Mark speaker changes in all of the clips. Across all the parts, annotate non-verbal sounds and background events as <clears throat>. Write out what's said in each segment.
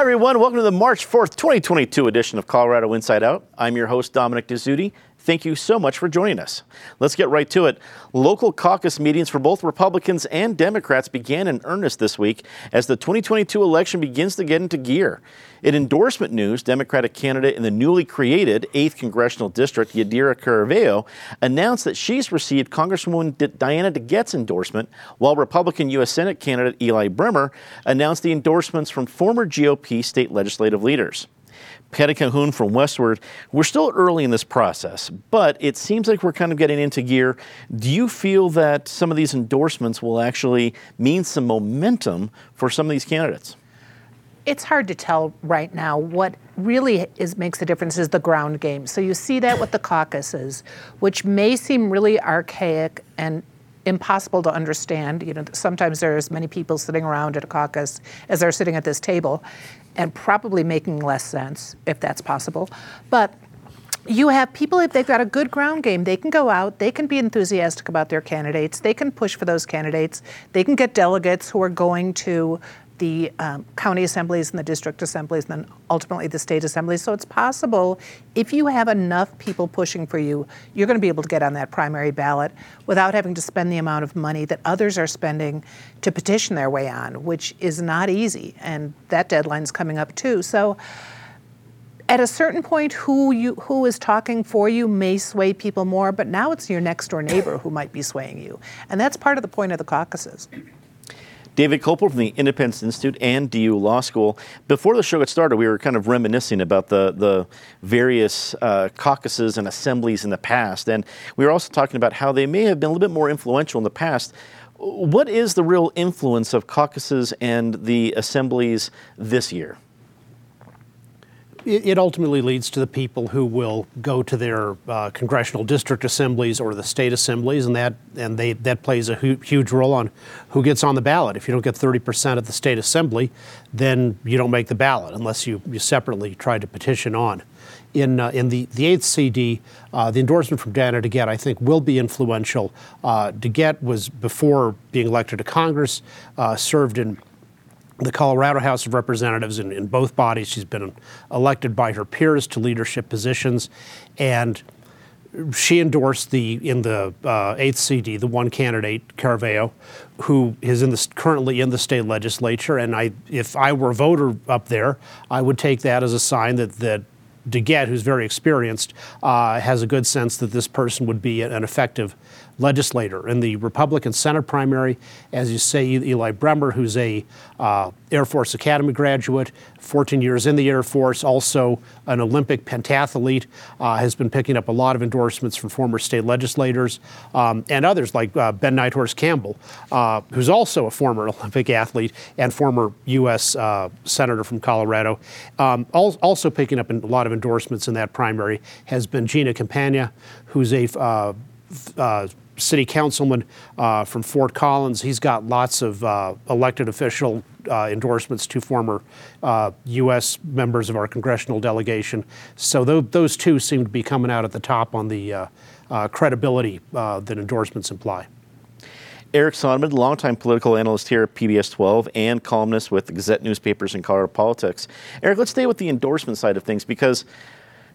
Speaker 1: Hi, everyone. Welcome to the March 4th, 2022 edition of Colorado Inside Out. I'm your host, Dominic Dezzutti. Thank you so much for joining us. Let's get right to it. Local caucus meetings for both Republicans and Democrats began in earnest this week as the 2022 election begins to get into gear. In endorsement news, Democratic candidate in the newly created 8th Congressional District, Yadira Caraveo, announced that she's received Congresswoman Diana DeGette's endorsement, while Republican U.S. Senate candidate Eli Bremer announced the endorsements from former GOP state legislative leaders. Patty Calhoun from Westword. We're still early in this process, but it seems like we're kind of getting into gear. Do you feel that some of these endorsements will actually mean some momentum for some of these candidates?
Speaker 2: It's hard to tell right now. What really is makes a difference is the ground game. So you see that with the caucuses, which may seem really archaic and impossible to understand. You know, sometimes there are as many people sitting around at a caucus as are sitting at this table and probably making less sense if that's possible. But you have people, if they've got a good ground game, they can go out, they can be enthusiastic about their candidates, they can push for those candidates, they can get delegates who are going to the um, county assemblies and the district assemblies and then ultimately the state assemblies. So it's possible if you have enough people pushing for you, you're going to be able to get on that primary ballot without having to spend the amount of money that others are spending to petition their way on, which is not easy. And that deadline's coming up too. So at a certain point who you who is talking for you may sway people more but now it's your next door neighbor who might be swaying you and that's part of the point of the caucuses
Speaker 1: David Kopel from the Independence Institute and DU Law School. Before the show got started, we were kind of reminiscing about the, the various uh, caucuses and assemblies in the past. And we were also talking about how they may have been a little bit more influential in the past. What is the real influence of caucuses and the assemblies this year?
Speaker 3: It, ultimately leads to the people who will go to their uh, congressional district assemblies or the state assemblies, and that and they that plays a hu- huge role on who gets on the ballot. If you don't get 30% at the state assembly, then you don't make the ballot unless you, you separately try to petition on. In, uh, in the, the 8th CD, uh, the endorsement from Diana DeGette, I think, will be influential. Uh, DeGette was, before being elected to Congress, uh, served in the Colorado House of Representatives in, in both bodies. She's been elected by her peers to leadership positions, and she endorsed the in the uh, eighth CD the one candidate Caraveo, who is in the currently in the state legislature. And I, if I were a voter up there, I would take that as a sign that that DeGette, who's very experienced, uh, has a good sense that this person would be an effective legislator. In the Republican Senate primary, as you say, Eli Bremer, who's a uh, Air Force Academy graduate, 14 years in the Air Force, also an Olympic pentathlete, uh, has been picking up a lot of endorsements from former state legislators um, and others like uh, Ben Nighthorse Campbell, uh, who's also a former <laughs> Olympic athlete and former U.S. Uh, senator from Colorado. Um, also picking up a lot of endorsements in that primary has been Gino Campana, who's a uh, city councilman uh, from Fort Collins. He's got lots of uh, elected official uh, endorsements to former U.S. Uh, members of our congressional delegation. So th- those two seem to be coming out at the top on the uh, credibility that endorsements imply.
Speaker 1: Eric Sondermann, longtime political analyst here at PBS 12 and columnist with Gazette newspapers and Colorado Politics. Eric, let's stay with the endorsement side of things because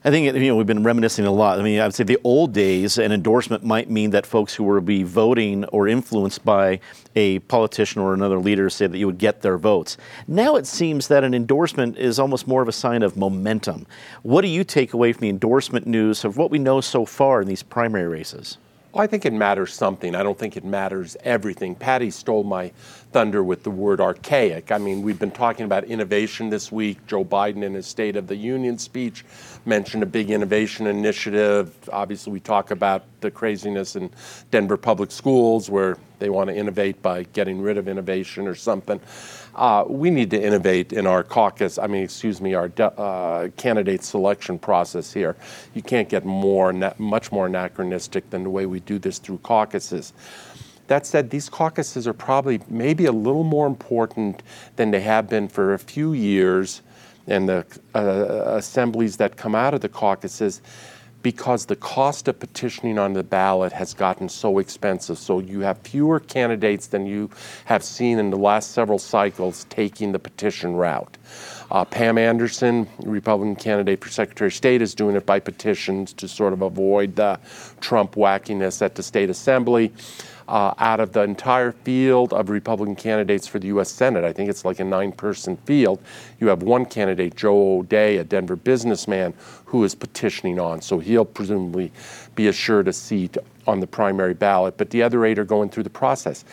Speaker 1: I think you know we've been reminiscing a lot. I mean, I would say the old days, an endorsement might mean that folks who were be voting or influenced by a politician or another leader say that you would get their votes. Now it seems that an endorsement is almost more of a sign of momentum. What do you take away from the endorsement news of what we know so far in these primary races?
Speaker 4: Well, I think it matters something. I don't think it matters everything. Patty stole my thunder with the word archaic. I mean, we've been talking about innovation this week. Joe Biden, in his State of the Union speech, mentioned a big innovation initiative. Obviously, we talk about the craziness in Denver public schools where they want to innovate by getting rid of innovation or something. Uh, we need to innovate in our caucus, I mean, excuse me, our uh, candidate selection process here. You can't get more, much more anachronistic than the way we do this through caucuses. That said, these caucuses are probably maybe a little more important than they have been for a few years, and the uh, assemblies that come out of the caucuses because the cost of petitioning on the ballot has gotten so expensive. So you have fewer candidates than you have seen in the last several cycles taking the petition route. Uh, Pam Anderson, Republican candidate for Secretary of State, is doing it by petitions to sort of avoid the Trump wackiness at the state assembly. Uh, out of the entire field of Republican candidates for the U.S. Senate, I think it's like a nine person field, you have one candidate, Joe O'Dea, a Denver businessman, who is petitioning on. So he'll presumably be assured a seat on the primary ballot, but the other eight are going through the process.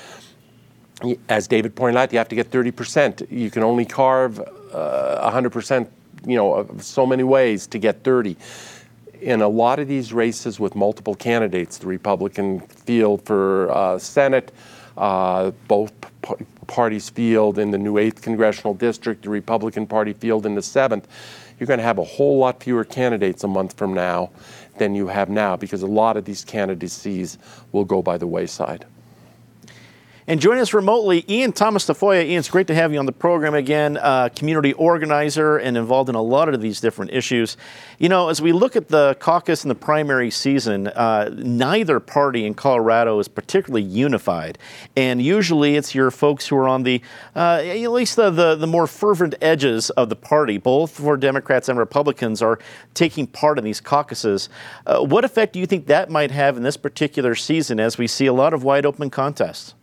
Speaker 4: As David pointed out, you have to get 30%. You can only carve uh, 100%, you know, so many ways to get 30 in a lot of these races with multiple candidates, the Republican field for uh, Senate, uh, both p- parties field in the new 8th congressional district, the Republican Party field in the 7th, you're going to have a whole lot fewer candidates a month from now than you have now because a lot of these candidacies will go by the wayside.
Speaker 1: And joining us remotely, Ian Thomas Tafoya. Ian, it's great to have you on the program again. Uh, community organizer and involved in a lot of these different issues. You know, as we look at the caucus and the primary season, uh, neither party in Colorado is particularly unified. And usually it's your folks who are on the, uh, at least the, the, the, more fervent edges of the party, both for Democrats and Republicans, are taking part in these caucuses. Uh, what effect do you think that might have in this particular season as we see a lot of wide open contests?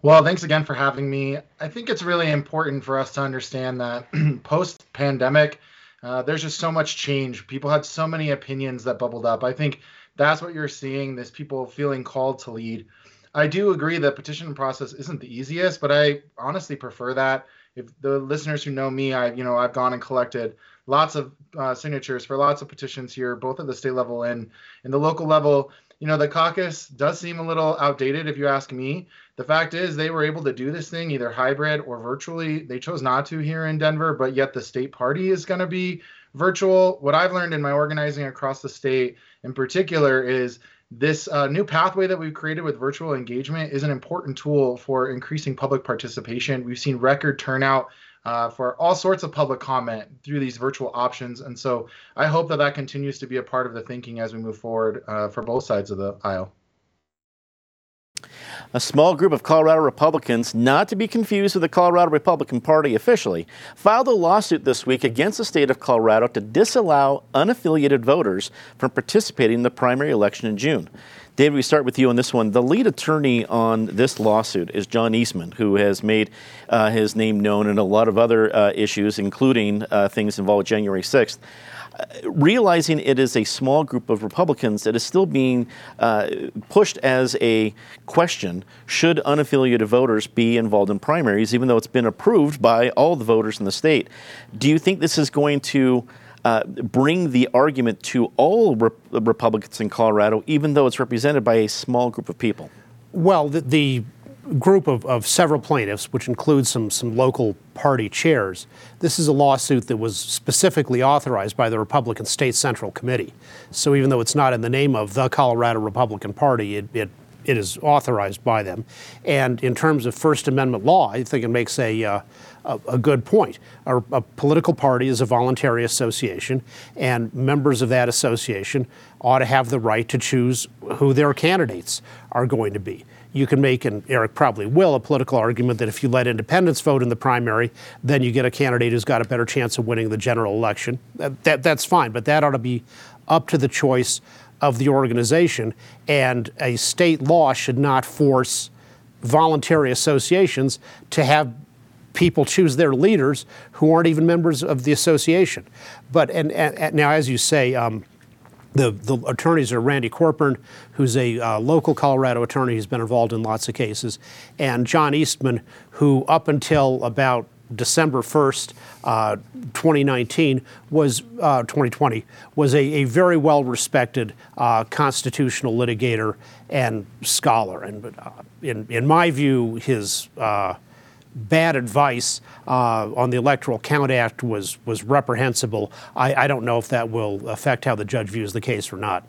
Speaker 5: Well, thanks again for having me. I think it's really important for us to understand that <clears throat> post pandemic, uh, there's just so much change. People had so many opinions that bubbled up. I think that's what you're seeing this people feeling called to lead. I do agree that petition process isn't the easiest, but I honestly prefer that. If the listeners who know me, I you know I've gone and collected lots of uh, signatures for lots of petitions here, both at the state level and in the local level. You know, the caucus does seem a little outdated, if you ask me. The fact is, they were able to do this thing either hybrid or virtually. They chose not to here in Denver, but yet the state party is going to be virtual. What I've learned in my organizing across the state, in particular, is this uh, new pathway that we've created with virtual engagement is an important tool for increasing public participation. We've seen record turnout uh, for all sorts of public comment through these virtual options. And so I hope that that continues to be a part of the thinking as we move forward uh, for both sides of the aisle.
Speaker 1: A small group of Colorado Republicans, not to be confused with the Colorado Republican Party officially, filed a lawsuit this week against the state of Colorado to disallow unaffiliated voters from participating in the primary election in June. David, we start with you on this one. The lead attorney on this lawsuit is John Eastman, who has made uh, his name known in a lot of other uh, issues, including uh, things involved with January 6th realizing it is a small group of Republicans that is still being uh, pushed as a question should unaffiliated voters be involved in primaries, even though it's been approved by all the voters in the state. Do you think this is going to uh, bring the argument to all Re- Republicans in Colorado, even though it's represented by a small group of people?
Speaker 3: Well, the, the group of, of several plaintiffs, which includes some, some local party chairs. This is a lawsuit that was specifically authorized by the Republican State Central Committee. So even though it's not in the name of the Colorado Republican Party, it, it, it is authorized by them. And in terms of First Amendment law, I think it makes a, uh, a, a, good point. A, a political party is a voluntary association, and members of that association ought to have the right to choose who their candidates are going to be you can make, and Eric probably will, a political argument that if you let independents vote in the primary, then you get a candidate who's got a better chance of winning the general election. That, that, that's fine, but that ought to be up to the choice of the organization. And a state law should not force voluntary associations to have people choose their leaders who aren't even members of the association. But and, and now, as you say, um, the, the attorneys are Randy Corporon, who's a uh, local Colorado attorney. He's been involved in lots of cases, and John Eastman, who up until about December 1st, uh, 2019, was uh, 2020, was a, a very well respected uh, constitutional litigator and scholar. And uh, in, in my view, his uh, bad advice uh, on the Electoral Count Act was, was reprehensible. I, I don't know if that will affect how the judge views the case or not.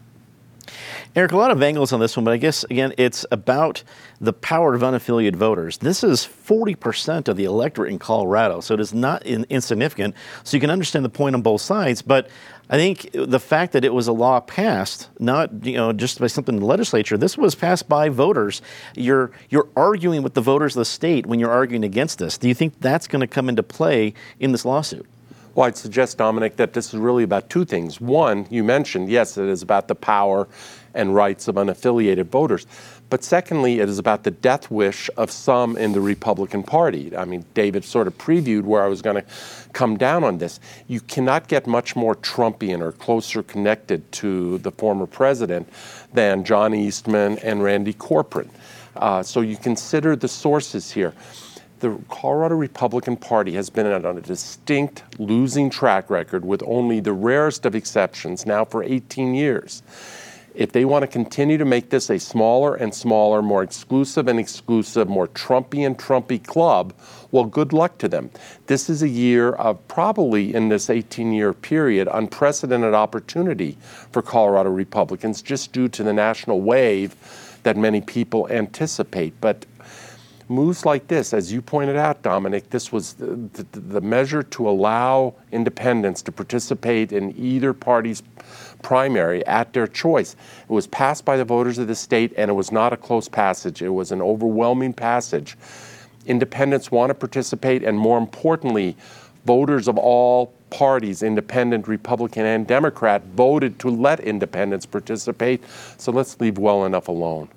Speaker 1: Eric, a lot of angles on this one, but I guess, again, it's about the power of unaffiliated voters. This is 40% of the electorate in Colorado, so it is not in, insignificant. So you can understand the point on both sides, but I think the fact that it was a law passed, not you know just by something in the legislature, this was passed by voters. You're you're arguing with the voters of the state when you're arguing against this. Do you think that's going to come into play in this lawsuit?
Speaker 4: Well, I'd suggest, Dominic, that this is really about two things. One, you mentioned, yes, it is about the power and rights of unaffiliated voters. But secondly, it is about the death wish of some in the Republican Party. I mean, David sort of previewed where I was going to come down on this. You cannot get much more Trumpian or closer connected to the former president than John Eastman and Randy Corporon. Uh, so you consider the sources here the Colorado Republican Party has been on a distinct losing track record with only the rarest of exceptions now for 18 years. If they want to continue to make this a smaller and smaller, more exclusive and exclusive, more Trumpy and Trumpy club, well, good luck to them. This is a year of probably in this 18 year period unprecedented opportunity for Colorado Republicans just due to the national wave that many people anticipate. But moves like this, as you pointed out, Dominic, this was the, the, the, measure to allow independents to participate in either party's primary at their choice. It was passed by the voters of the state, and it was not a close passage. It was an overwhelming passage. Independents want to participate, and more importantly, voters of all parties, independent, Republican, and Democrat, voted to let independents participate. So let's leave well enough alone.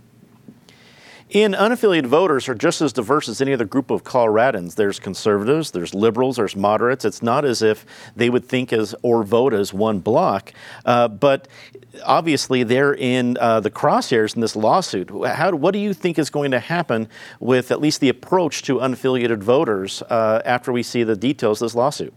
Speaker 1: In unaffiliated voters are just as diverse as any other group of Coloradans. There's conservatives, there's liberals, there's moderates. It's not as if they would think as or vote as one block, uh, but obviously they're in uh, the crosshairs in this lawsuit. How, what do you think is going to happen with at least the approach to unaffiliated voters uh, after we see the details of this lawsuit?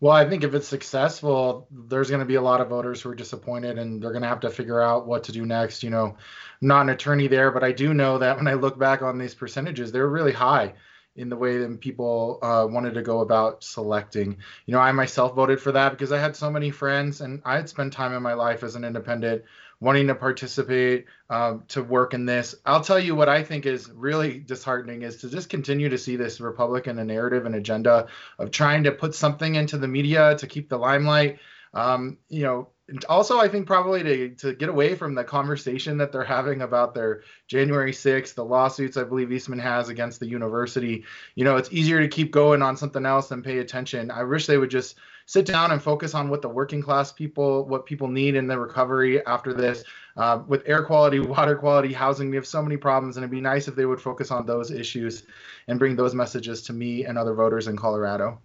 Speaker 5: Well, I think if it's successful, there's going to be a lot of voters who are disappointed and they're going to have to figure out what to do next. You know, I'm not an attorney there, but I do know that when I look back on these percentages, they're really high in the way that people uh, wanted to go about selecting. You know, I myself voted for that because I had so many friends and I had spent time in my life as an independent wanting to participate, um, to work in this. I'll tell you what I think is really disheartening is to just continue to see this Republican narrative and agenda of trying to put something into the media to keep the limelight. Um, you know, also I think probably to to get away from the conversation that they're having about their January 6th, the lawsuits I believe Eastman has against the university. You know, it's easier to keep going on something else than pay attention. I wish they would just sit down and focus on what the working class people, what people need in the recovery after this. Uh, with air quality, water quality, housing, we have so many problems, and it'd be nice if they would focus on those issues and bring those messages to me and other voters in Colorado.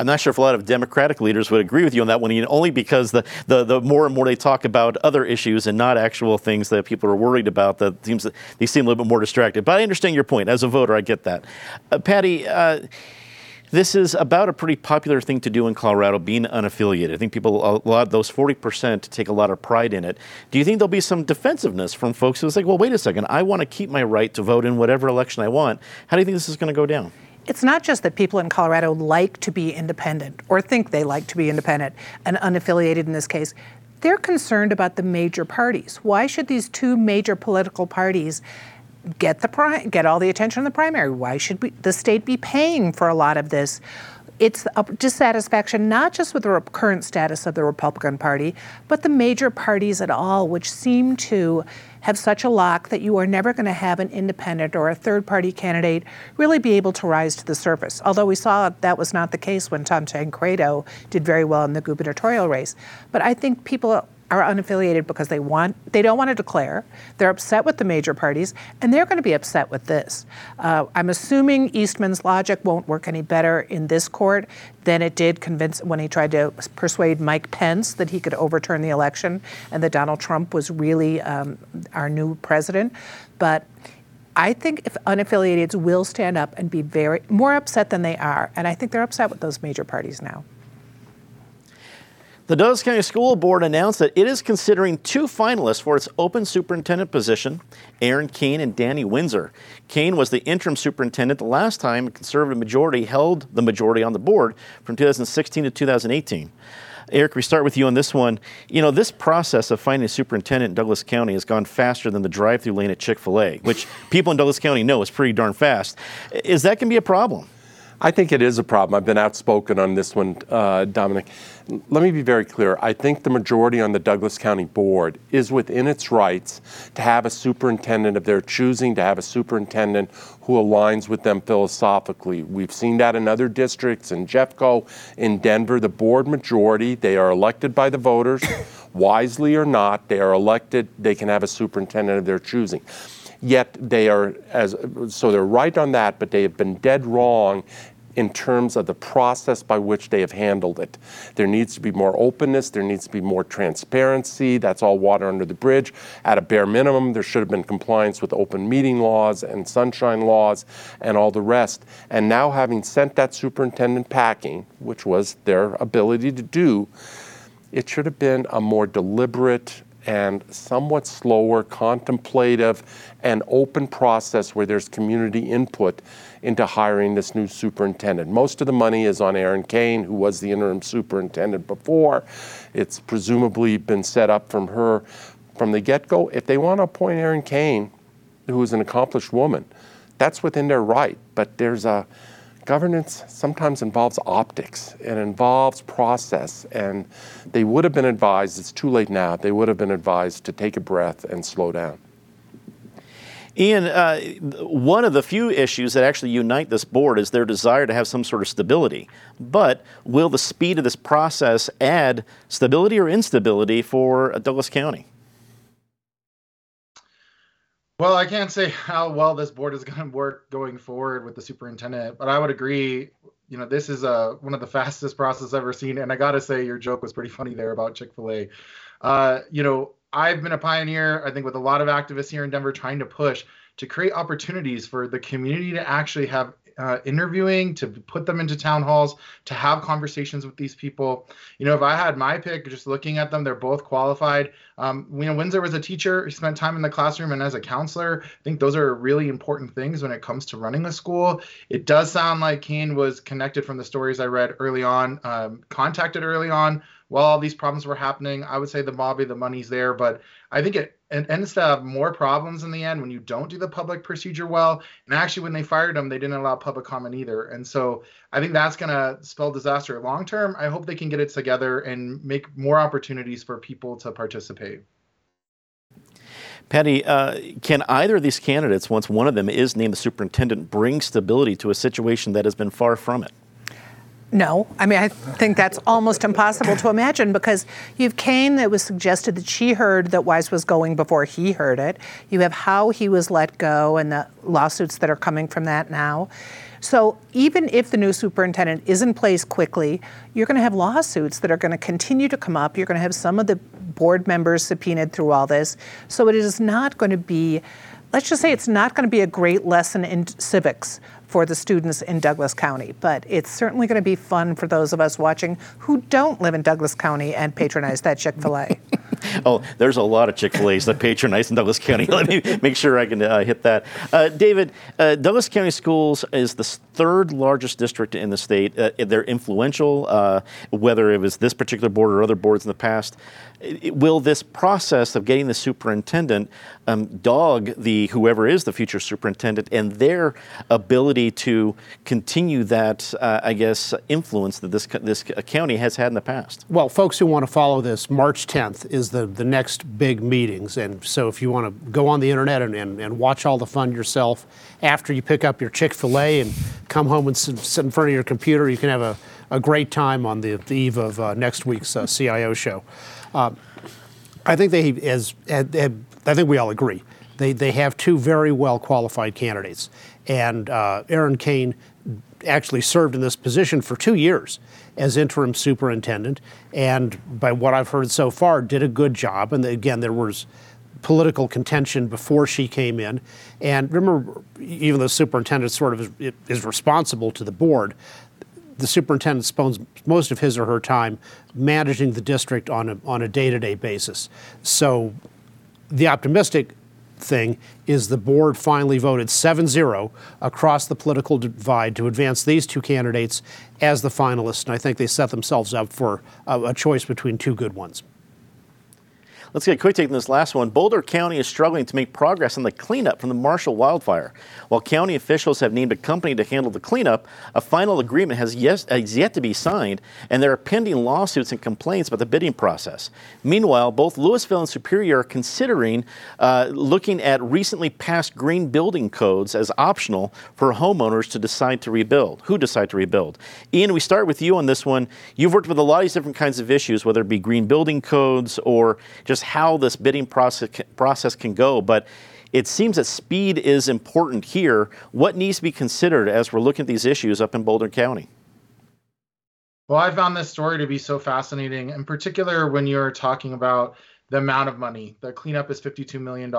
Speaker 1: I'm not sure if a lot of Democratic leaders would agree with you on that one, only because the, the, the more and more they talk about other issues and not actual things that people are worried about, that seems they seem a little bit more distracted. But I understand your point. As a voter, I get that. Uh, Patty, uh, this is about a pretty popular thing to do in Colorado, being unaffiliated. I think people, a lot those 40% take a lot of pride in it. Do you think there'll be some defensiveness from folks who's like, well, wait a second, I want to keep my right to vote in whatever election I want? How do you think this is going to go down?
Speaker 2: It's not just that people in Colorado like to be independent or think they like to be independent and unaffiliated in this case. They're concerned about the major parties. Why should these two major political parties get the pri- get all the attention in the primary. Why should we, the state be paying for a lot of this? It's a dissatisfaction not just with the current status of the Republican Party, but the major parties at all, which seem to have such a lock that you are never going to have an independent or a third party candidate really be able to rise to the surface. Although we saw that was not the case when Tom Tancredo did very well in the gubernatorial race. But I think people are unaffiliated because they want they don't want to declare. They're upset with the major parties, and they're going to be upset with this. Uh, I'm assuming Eastman's logic won't work any better in this court than it did convince when he tried to persuade Mike Pence that he could overturn the election and that Donald Trump was really um, our new president. But I think if unaffiliated will stand up and be very more upset than they are, and I think they're upset with those major parties now.
Speaker 1: The Douglas County School Board announced that it is considering two finalists for its open superintendent position, Erin Kane and Danny Windsor. Kane was the interim superintendent the last time a conservative majority held the majority on the board from 2016 to 2018. Eric, we start with you on this one. You know, this process of finding a superintendent in Douglas County has gone faster than the drive-through lane at Chick-fil-A, which people in Douglas County know is pretty darn fast. Is that going to be a problem?
Speaker 4: I think it is a problem. I've been outspoken on this one, uh, Dominic. Let me be very clear. I think the majority on the Douglas County Board is within its rights to have a superintendent of their choosing, to have a superintendent who aligns with them philosophically. We've seen that in other districts, in Jeffco, in Denver. The board majority, they are elected by the voters, <coughs> wisely or not, they are elected, they can have a superintendent of their choosing yet they are as so they're right on that but they have been dead wrong in terms of the process by which they have handled it. There needs to be more openness, there needs to be more transparency. That's all water under the bridge. At a bare minimum, there should have been compliance with open meeting laws and sunshine laws and all the rest. And now, having sent that superintendent packing, which was their ability to do, it should have been a more deliberate and somewhat slower, contemplative, and open process where there's community input into hiring this new superintendent. Most of the money is on Erin Kane, who was the interim superintendent before. It's presumably been set up from her from the get go. If they want to appoint Erin Kane, who is an accomplished woman, that's within their right. But there's a governance sometimes involves optics it involves process and they would have been advised it's too late now they would have been advised to take a breath and slow down
Speaker 1: Ian, uh, one of the few issues that actually unite this board is their desire to have some sort of stability. But will the speed of this process add stability or instability for Douglas County?
Speaker 5: Well, I can't say <laughs> how well this board is going to work going forward with the superintendent, but I would agree. You know, this is uh, one of the <laughs> fastest process I've ever seen, and I got to say, your joke was pretty funny there about Chick Fil A. Uh, you know, I've been a pioneer, I think, with a lot of activists here in Denver trying to push to create opportunities for the community to actually have uh, interviewing, to put them into town halls, to have conversations with these people. You know, if I had my pick, just looking at them, they're both qualified. Um, you know, Windsor was a teacher, he spent time in the classroom, and as a counselor, I think those are really important things when it comes to running a school. It does sound like Kane was connected from the stories I read early on, um, contacted early on while all these problems were happening. I would say the Bobby, the money's there, but I think it, it ends to have more problems in the end when you don't do the public procedure well. And actually, when they fired him, they didn't allow public comment either. And so I think that's going to spell disaster long term. I hope they can get it together and make more opportunities for people to participate.
Speaker 1: Patty, uh, can either of these candidates, once one of them is named the superintendent, bring stability to a situation that has been far from it?
Speaker 2: No, I mean, I think that's almost impossible to imagine because you have Kane that was suggested that she heard that Wise was going before he heard it. You have how he was let go and the lawsuits that are coming from that now. So even if the new superintendent is in place quickly, you're going to have lawsuits that are going to continue to come up. You're going to have some of the board members subpoenaed through all this. So it is not going to be, let's just say it's not going to be a great lesson in civics for the students in Douglas County. But it's certainly going to be fun for those of us watching who don't live in Douglas County and patronize that Chick fil A. <laughs> <laughs>
Speaker 1: oh, there's a lot of Chick fil A's that patronize in Douglas County. <laughs> Let me make sure I can uh, hit that. Uh, David, uh, Douglas County Schools is the third largest district in the state. Uh, they're influential, uh, whether it was this particular board or other boards in the past will this process of getting the superintendent um, dog the whoever is the future superintendent and their ability to continue that, uh, I guess, influence that this this county has had in the past?
Speaker 3: Well, folks who want to follow this, March 10th is the the next big meetings, and so if you want to go on the internet and, and, and watch all the fun yourself after you pick up your Chick Fil A and come home and sit, sit, in front of your computer, you can have a, a great time on the, the eve of uh, next week's uh, CIO show. Uh, I think they, as, I think we all agree, they, they have two very well qualified candidates. And uh, Erin Kane actually served in this position for two years as interim superintendent, and by what I've heard so far, did a good job. And again, there was political contention before she came in. And remember, even though the superintendent sort of is, is responsible to the board, the superintendent spends most of his or her time managing the district on a, on a day-to-day basis. So the optimistic thing is the board finally voted 7 0 across the political divide to advance these two candidates as the finalists. And I think they set themselves up for a, a choice between two good ones.
Speaker 1: Let's get a quick take on this last one. Boulder County is struggling to make progress on the cleanup from the Marshall wildfire. While county officials have named a company to handle the cleanup, a final agreement has, yes, has yet to be signed, and there are pending lawsuits and complaints about the bidding process. Meanwhile, both Louisville and Superior are considering uh, looking at recently passed green building codes as optional for homeowners to decide to rebuild, who decide to rebuild. Ian, we start with you on this one. You've worked with a lot of these different kinds of issues, whether it be green building codes or just just how this bidding process process can go. But it seems that speed is important here. What needs to be considered as we're looking at these issues up in Boulder County?
Speaker 5: Well, I found this story to be so fascinating, in particular when you're talking about the amount of money. The cleanup is $52 million.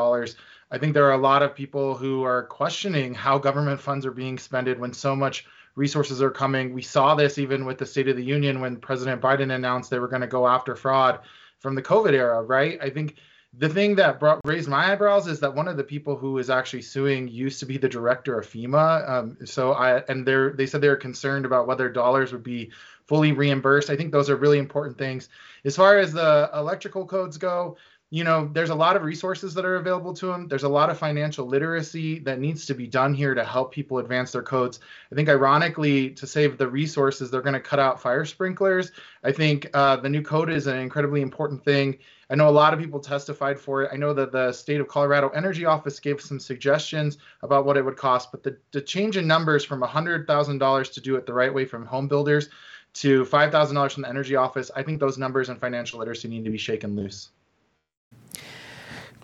Speaker 5: I think there are a lot of people who are questioning how government funds are being spent when so much resources are coming. We saw this even with the State of the Union when President Biden announced they were going to go after fraud from the COVID era, right? I think the thing that brought raised my eyebrows is that one of the people who is actually suing used to be the director of FEMA. Um, so I and they they said they were concerned about whether dollars would be fully reimbursed. I think those are really important things. As far as the electrical codes go, you know, there's a lot of resources that are available to them. There's a lot of financial literacy that needs to be done here to help people advance their codes. I think, ironically, to save the resources, they're going to cut out fire sprinklers. I think uh, the new code is an incredibly important thing. I know a lot of people testified for it. I know that the state of Colorado Energy Office gave some suggestions about what it would cost, but the, the change in numbers from $100,000 to do it the right way from home builders to $5,000 from the Energy Office, I think those numbers and financial literacy need to be shaken loose.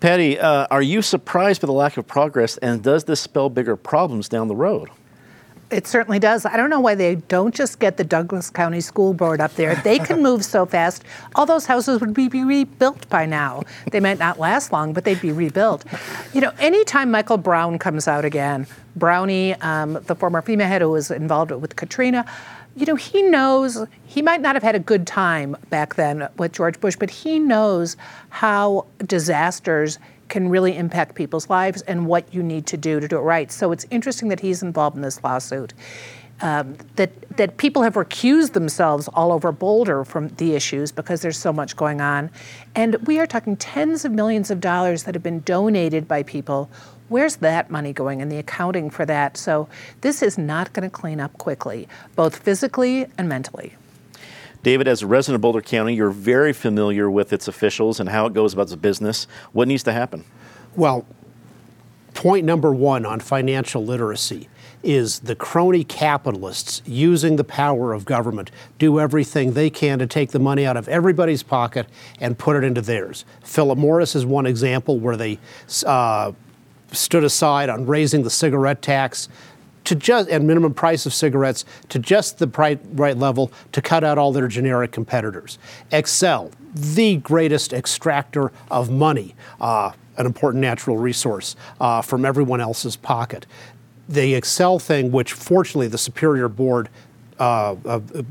Speaker 1: Patty, uh, are you surprised by the lack of progress, and does this spell bigger problems down the road?
Speaker 2: It certainly does. I don't know why they don't just get the Douglas County School Board up there. They can move so fast. All those houses would be rebuilt by now. They might not last long, but they'd be rebuilt. You know, anytime Michael Brown comes out again, Brownie, um, the former FEMA head who was involved with Katrina, you know, he knows he might not have had a good time back then with George Bush, but he knows how disasters can really impact people's lives and what you need to do to do it right. So it's interesting that he's involved in this lawsuit. Um, that that people have recused themselves all over Boulder from the issues because there's so much going on, and we are talking tens of millions of dollars that have been donated by people Where's that money going and the accounting for that? So this is not going to clean up quickly, both physically and mentally.
Speaker 1: David, as a resident of Boulder County, you're very familiar with its officials and how it goes about its business. What needs to happen?
Speaker 3: Well, point number one on financial literacy is the crony capitalists using the power of government do everything they can to take the money out of everybody's pocket and put it into theirs. Philip Morris is one example where they uh, stood aside on raising the cigarette tax to just and minimum price of cigarettes to just the right, level to cut out all their generic competitors. Xcel, the greatest extractor of money, uh, an important natural resource uh, from everyone else's pocket. The Xcel thing, which fortunately the Superior Board uh,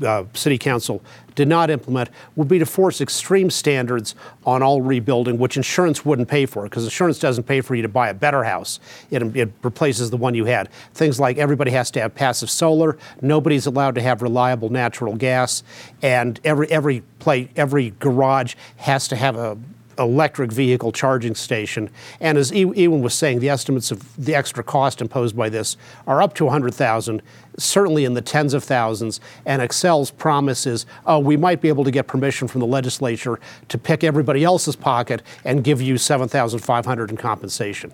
Speaker 3: uh, City Council did not implement would be to force extreme standards on all rebuilding, which insurance wouldn't pay for, because insurance doesn't pay for you to buy a better house. It, it replaces the one you had. Things like everybody has to have passive solar, nobody's allowed to have reliable natural gas, and every every play every garage has to have a electric vehicle charging station. And as Ian was saying, the estimates of the extra cost imposed by this are up to 100,000, certainly in the tens of thousands. And Xcel's promise is, oh, we might be able to get permission from the legislature to pick everybody else's pocket and give you 7,500 in compensation.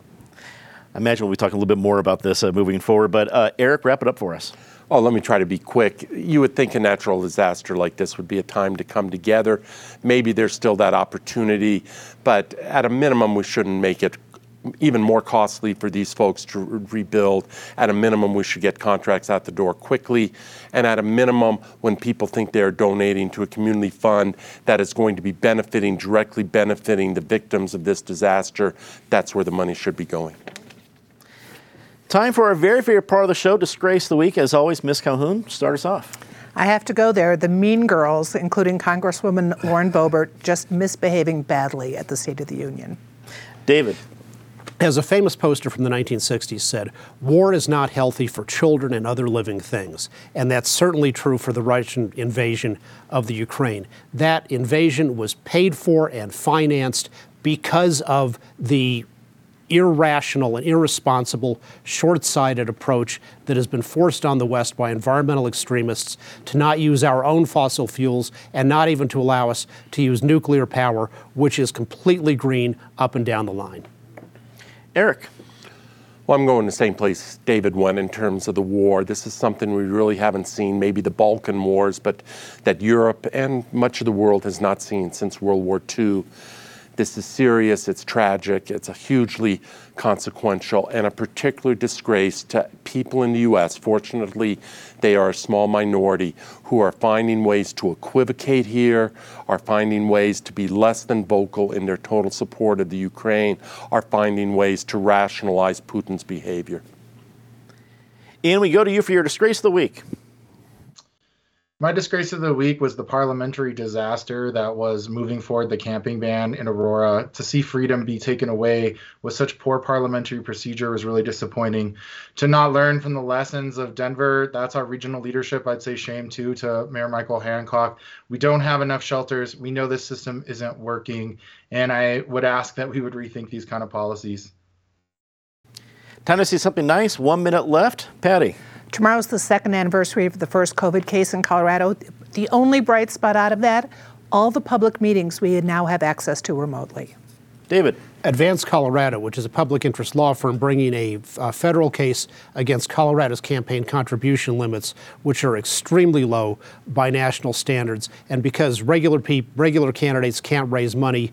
Speaker 1: I imagine we'll be talking a little bit more about this uh, moving forward. But uh, Eric, wrap it up for us.
Speaker 4: Oh, let me try to be quick. You would think a natural disaster like this would be a time to come together. Maybe there's still that opportunity, but at a minimum, we shouldn't make it even more costly for these folks to rebuild. At a minimum, we should get contracts out the door quickly. And at a minimum, when people think they're donating to a community fund that is going to be benefiting, directly benefiting the victims of this disaster, that's where the money should be going.
Speaker 1: Time for our very favorite part of the show, Disgrace the Week. As always, Miss Calhoun, start us off.
Speaker 2: I have to go there. The mean girls, including Congresswoman Lauren Boebert, just misbehaving badly at the State of the Union.
Speaker 1: David.
Speaker 3: as a famous poster from the 1960s said, war is not healthy for children and other living things. And that's certainly true for the Russian invasion of the Ukraine. That invasion was paid for and financed because of the irrational and irresponsible, short sighted approach that has been forced on the West by environmental extremists to not use our own fossil fuels and not even to allow us to use nuclear power, which is completely green up and down the line.
Speaker 1: Eric.
Speaker 4: Well, I'm going the same place David went in terms of the war. This is something we really haven't seen, maybe the Balkan Wars, but that Europe and much of the world has not seen since World War II. This is serious, it's tragic, it's a hugely consequential and a particular disgrace to people in the US. Fortunately, they are a small minority who are finding ways to equivocate here, are finding ways to be less than vocal in their total support of the Ukraine, are finding ways to rationalize Putin's behavior.
Speaker 1: Ian, we go to you for your disgrace of the week.
Speaker 5: My disgrace of the week was the parliamentary disaster that was moving forward the camping ban in Aurora. To see freedom be taken away with such poor parliamentary procedure was really disappointing. To not learn from the lessons of Denver, that's our regional leadership. I'd say shame too to Mayor Michael Hancock. We don't have enough shelters. We know this system isn't working. And I would ask that we would rethink these kind of policies.
Speaker 1: Time to see something nice. One minute left. Patty.
Speaker 2: Tomorrow's the second anniversary of the first COVID case in Colorado. The only bright spot out of that, all the public meetings we now have access to remotely.
Speaker 1: David.
Speaker 3: Advance Colorado, which is a public interest law firm bringing a, a, federal case against Colorado's campaign contribution limits, which are extremely low by national standards. And because regular pe- regular candidates can't raise money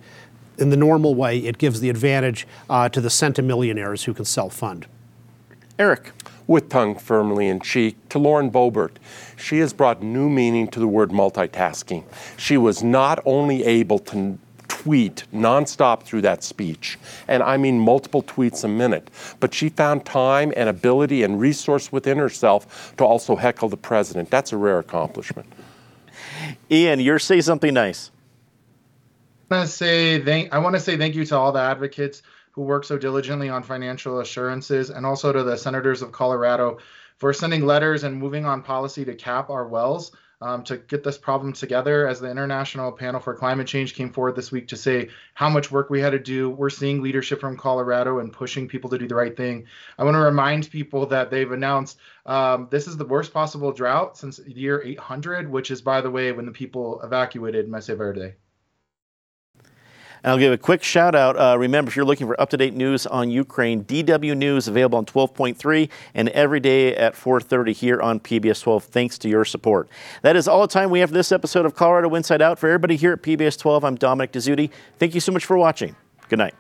Speaker 3: in the normal way, it gives the advantage uh, to the centimillionaires who can self fund.
Speaker 1: Eric
Speaker 4: with tongue firmly in cheek, to Lauren Boebert. She has brought new meaning to the word multitasking. She was not only able to tweet nonstop through that speech, and I mean multiple tweets a minute, but she found time and ability and resource within herself to also heckle the president. That's a rare accomplishment.
Speaker 1: Ian, you're say something nice.
Speaker 5: I want to say thank I want to say thank you to all the advocates who work so diligently on financial assurances, and also to the senators of Colorado for sending letters and moving on policy to cap our wells. Um, to get this problem together as the International Panel for Climate Change came forward this week to say how much work we had to do. We're seeing leadership from Colorado and pushing people to do the right thing. I want to remind people that they've announced um, this is the worst possible drought since year 800, which is, by the way, when the people evacuated Mesa Verde.
Speaker 1: And I'll give a quick shout out. Uh, remember, if you're looking for up to date news on Ukraine, DW News available on 12.3 and every day at 4:30 here on PBS 12. Thanks to your support. That is all the time we have for this episode of Colorado Inside Out. For everybody here at PBS 12, I'm Dominic Dezzutti. Thank you so much for watching. Good night.